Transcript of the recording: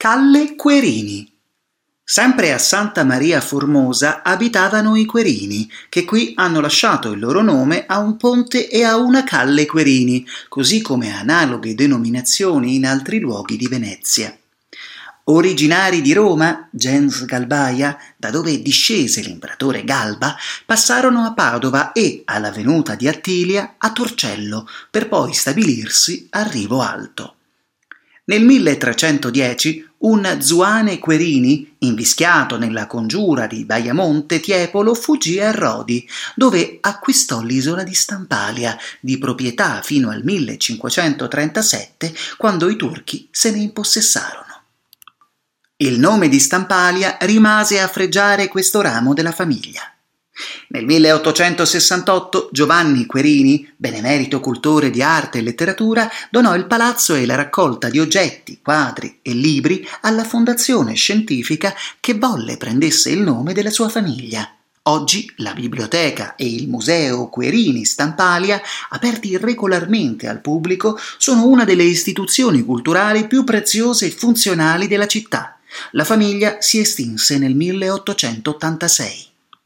Calle Querini. Sempre a Santa Maria Formosa abitavano i Querini, che qui hanno lasciato il loro nome a un ponte e a una calle Querini, così come analoghe denominazioni in altri luoghi di Venezia. Originari di Roma, gens Galbaia, da dove discese l'imperatore Galba, passarono a Padova e, alla venuta di Attilia, a Torcello, per poi stabilirsi a Rivo Alto. Nel 1310 un Zuane Querini, invischiato nella congiura di Baiamonte Tiepolo, fuggì a Rodi, dove acquistò l'isola di Stampalia, di proprietà fino al 1537, quando i turchi se ne impossessarono. Il nome di Stampalia rimase a freggiare questo ramo della famiglia. Nel 1868 Giovanni Querini, benemerito cultore di arte e letteratura, donò il palazzo e la raccolta di oggetti, quadri e libri alla fondazione scientifica che volle prendesse il nome della sua famiglia. Oggi la biblioteca e il museo Querini Stampalia, aperti regolarmente al pubblico, sono una delle istituzioni culturali più preziose e funzionali della città. La famiglia si estinse nel 1886.